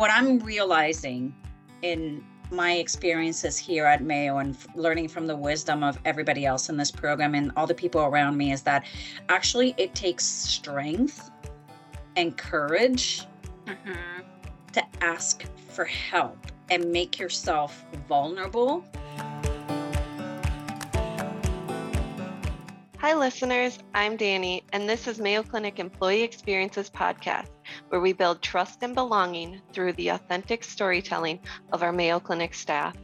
what I'm realizing in my experiences here at Mayo and learning from the wisdom of everybody else in this program and all the people around me is that actually it takes strength and courage mm-hmm. to ask for help and make yourself vulnerable. Hi, listeners. I'm Danny, and this is Mayo Clinic Employee Experiences Podcast where we build trust and belonging through the authentic storytelling of our Mayo Clinic staff.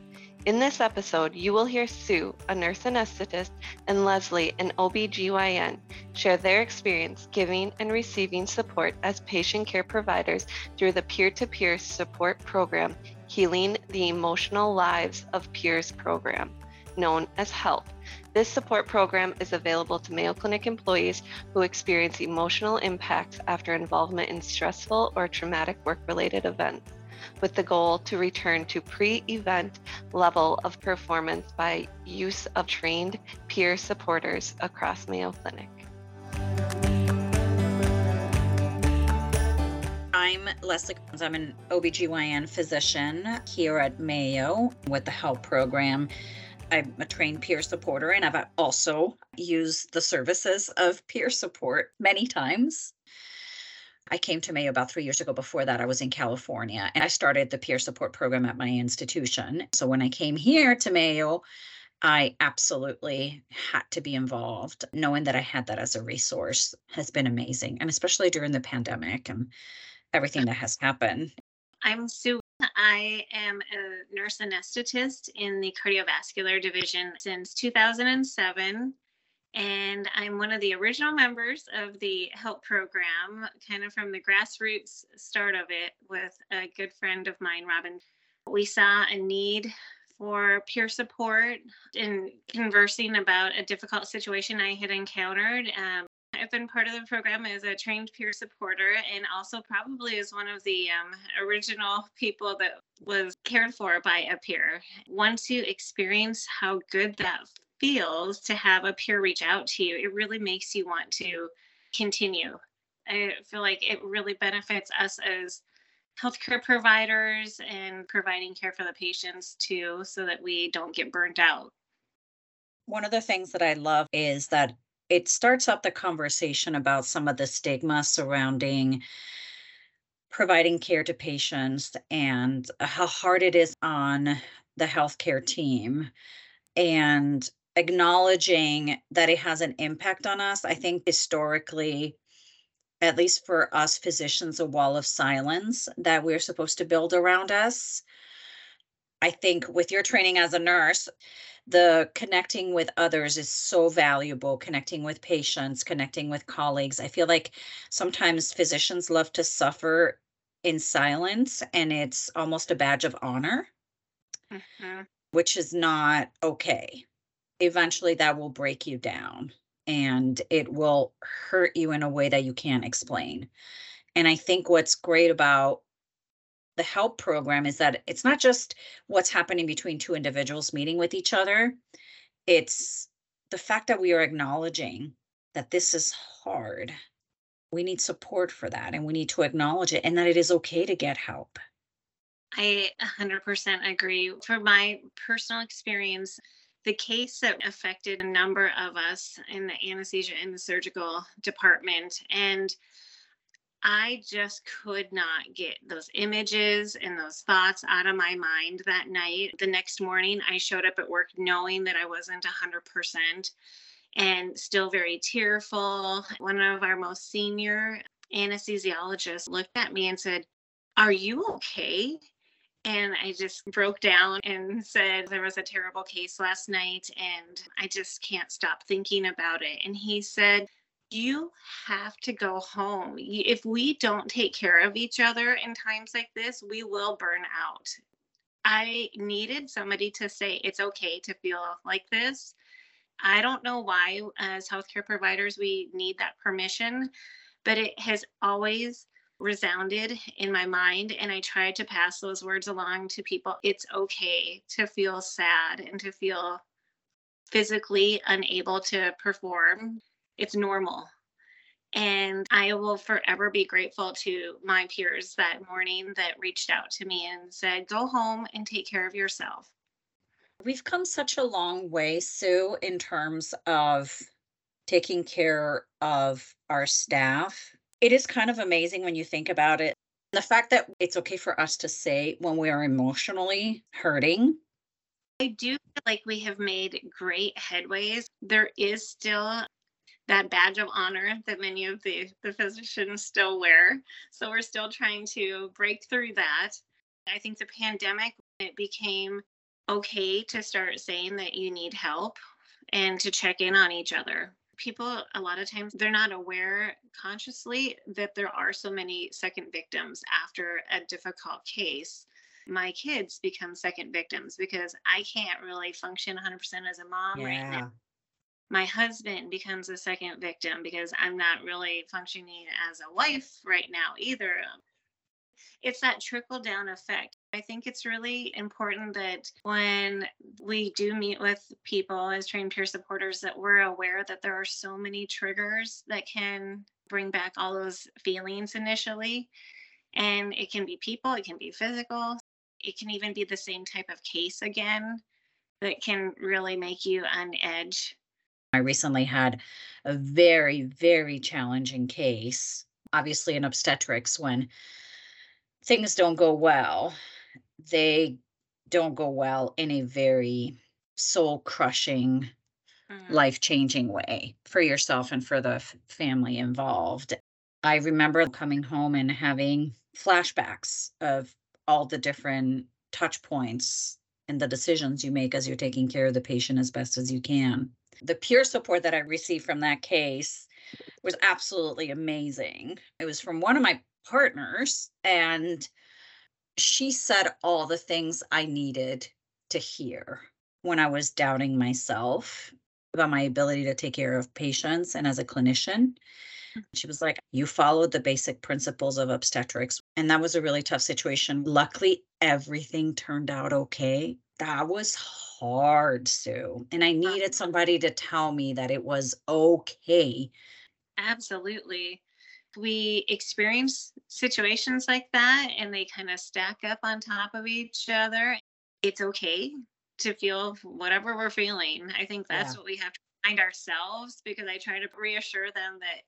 In this episode, you will hear Sue, a nurse anesthetist, and Leslie, an OBGYN, share their experience giving and receiving support as patient care providers through the peer to peer support program, Healing the Emotional Lives of Peers program, known as HELP this support program is available to Mayo Clinic employees who experience emotional impacts after involvement in stressful or traumatic work related events, with the goal to return to pre event level of performance by use of trained peer supporters across Mayo Clinic. I'm Leslie I'm an OBGYN physician here at Mayo with the HELP program. I'm a trained peer supporter, and I've also used the services of peer support many times. I came to Mayo about three years ago. Before that, I was in California and I started the peer support program at my institution. So when I came here to Mayo, I absolutely had to be involved. Knowing that I had that as a resource has been amazing, and especially during the pandemic and everything that has happened. I'm Sue I am a nurse anesthetist in the cardiovascular division since 2007. And I'm one of the original members of the HELP program, kind of from the grassroots start of it, with a good friend of mine, Robin. We saw a need for peer support in conversing about a difficult situation I had encountered. Um, I've been part of the program as a trained peer supporter and also probably as one of the um, original people that was cared for by a peer. Once you experience how good that feels to have a peer reach out to you, it really makes you want to continue. I feel like it really benefits us as healthcare providers and providing care for the patients too, so that we don't get burnt out. One of the things that I love is that it starts up the conversation about some of the stigma surrounding providing care to patients and how hard it is on the healthcare team and acknowledging that it has an impact on us. I think historically, at least for us physicians, a wall of silence that we're supposed to build around us. I think with your training as a nurse, the connecting with others is so valuable connecting with patients connecting with colleagues. I feel like sometimes physicians love to suffer in silence and it's almost a badge of honor mm-hmm. which is not okay. Eventually that will break you down and it will hurt you in a way that you can't explain. And i think what's great about the help program is that it's not just what's happening between two individuals meeting with each other. It's the fact that we are acknowledging that this is hard. We need support for that and we need to acknowledge it and that it is okay to get help. I 100% agree. From my personal experience the case that affected a number of us in the anesthesia and the surgical department and I just could not get those images and those thoughts out of my mind that night. The next morning, I showed up at work knowing that I wasn't 100% and still very tearful. One of our most senior anesthesiologists looked at me and said, Are you okay? And I just broke down and said, There was a terrible case last night, and I just can't stop thinking about it. And he said, you have to go home. If we don't take care of each other in times like this, we will burn out. I needed somebody to say it's okay to feel like this. I don't know why, as healthcare providers, we need that permission, but it has always resounded in my mind. And I tried to pass those words along to people. It's okay to feel sad and to feel physically unable to perform it's normal And I will forever be grateful to my peers that morning that reached out to me and said, go home and take care of yourself. We've come such a long way, Sue, in terms of taking care of our staff. It is kind of amazing when you think about it. The fact that it's okay for us to say when we are emotionally hurting. I do feel like we have made great headways. There is still that badge of honor that many of the, the physicians still wear. So we're still trying to break through that. I think the pandemic, it became okay to start saying that you need help and to check in on each other. People, a lot of times, they're not aware consciously that there are so many second victims after a difficult case. My kids become second victims because I can't really function 100% as a mom right now. My husband becomes a second victim because I'm not really functioning as a wife right now either it's that trickle down effect. I think it's really important that when we do meet with people as trained peer supporters that we're aware that there are so many triggers that can bring back all those feelings initially. And it can be people, it can be physical, it can even be the same type of case again that can really make you on edge. I recently had a very, very challenging case, obviously in obstetrics, when things don't go well, they don't go well in a very soul crushing, mm. life changing way for yourself and for the f- family involved. I remember coming home and having flashbacks of all the different touch points and the decisions you make as you're taking care of the patient as best as you can. The peer support that I received from that case was absolutely amazing. It was from one of my partners and she said all the things I needed to hear when I was doubting myself about my ability to take care of patients and as a clinician. Mm. She was like, You followed the basic principles of obstetrics. And that was a really tough situation. Luckily, everything turned out okay. That was hard, Sue. And I uh needed somebody to tell me that it was okay. Absolutely we experience situations like that and they kind of stack up on top of each other, it's okay to feel whatever we're feeling. I think that's yeah. what we have to find ourselves because I try to reassure them that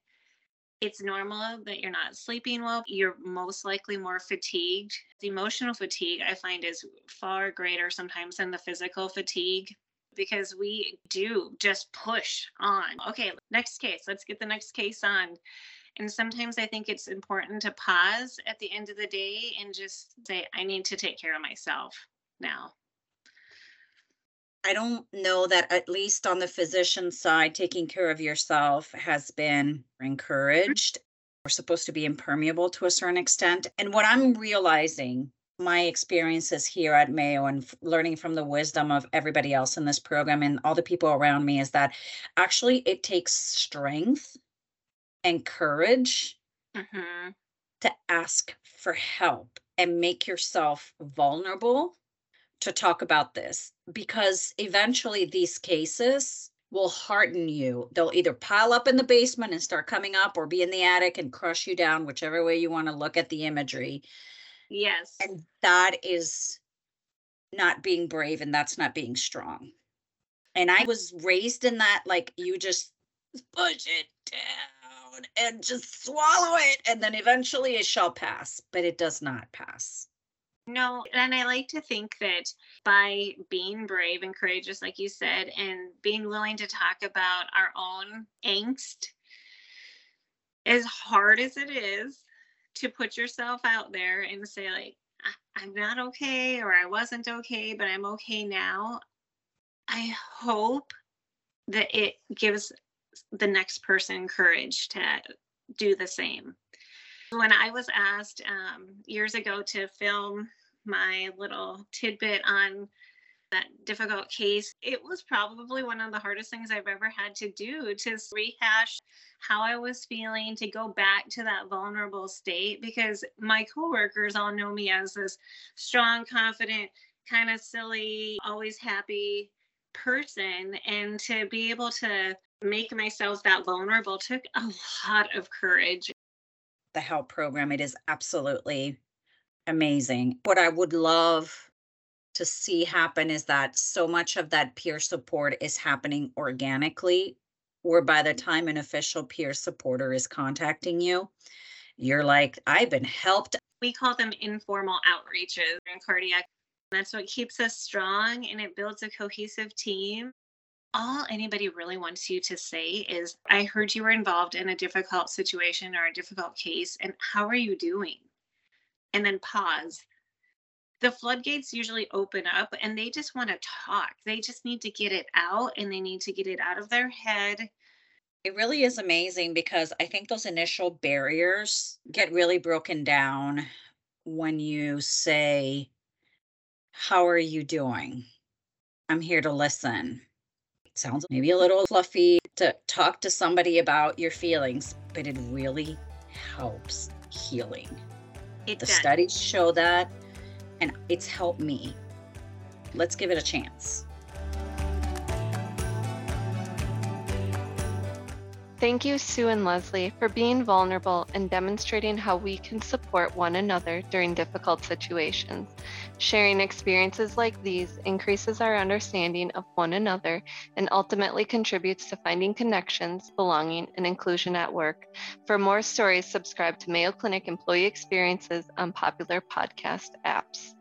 it's normal that you're not sleeping well. You're most likely more fatigued. The emotional fatigue I find is far greater sometimes than the physical fatigue because we do just push on. Okay, next case. Let's get the next case on. And sometimes I think it's important to pause at the end of the day and just say, I need to take care of myself now. I don't know that, at least on the physician side, taking care of yourself has been encouraged. We're supposed to be impermeable to a certain extent. And what I'm realizing, my experiences here at Mayo and learning from the wisdom of everybody else in this program and all the people around me, is that actually it takes strength and courage mm-hmm. to ask for help and make yourself vulnerable to talk about this because eventually these cases will harden you. They'll either pile up in the basement and start coming up or be in the attic and crush you down, whichever way you want to look at the imagery. Yes. And that is not being brave and that's not being strong. And I was raised in that, like, you just push it down and just swallow it and then eventually it shall pass but it does not pass no and i like to think that by being brave and courageous like you said and being willing to talk about our own angst as hard as it is to put yourself out there and say like i'm not okay or i wasn't okay but i'm okay now i hope that it gives the next person courage to do the same. When I was asked um, years ago to film my little tidbit on that difficult case, it was probably one of the hardest things I've ever had to do to rehash how I was feeling, to go back to that vulnerable state because my coworkers all know me as this strong, confident, kind of silly, always happy person. And to be able to make myself that vulnerable took a lot of courage. The help program, it is absolutely amazing. What I would love to see happen is that so much of that peer support is happening organically, where by the mm-hmm. time an official peer supporter is contacting you, you're like, I've been helped. We call them informal outreaches in cardiac. That's what keeps us strong and it builds a cohesive team. All anybody really wants you to say is, I heard you were involved in a difficult situation or a difficult case, and how are you doing? And then pause. The floodgates usually open up and they just want to talk. They just need to get it out and they need to get it out of their head It really is amazing because I think those initial barriers get really broken down when you say, How are you doing? I'm here to listen. It sounds maybe a little fluffy to talk to somebody about your feelings, but it really helps healing. It The does. studies show that, and it's helped me. Let's give it a chance. Thank you, Sue and Leslie, for being vulnerable and demonstrating how we can support one another during difficult situations. Sharing experiences like these increases our understanding of one another and ultimately contributes to finding connections, belonging, and inclusion at work. For more stories, subscribe to Mayo Clinic Employee Experiences on popular podcast apps.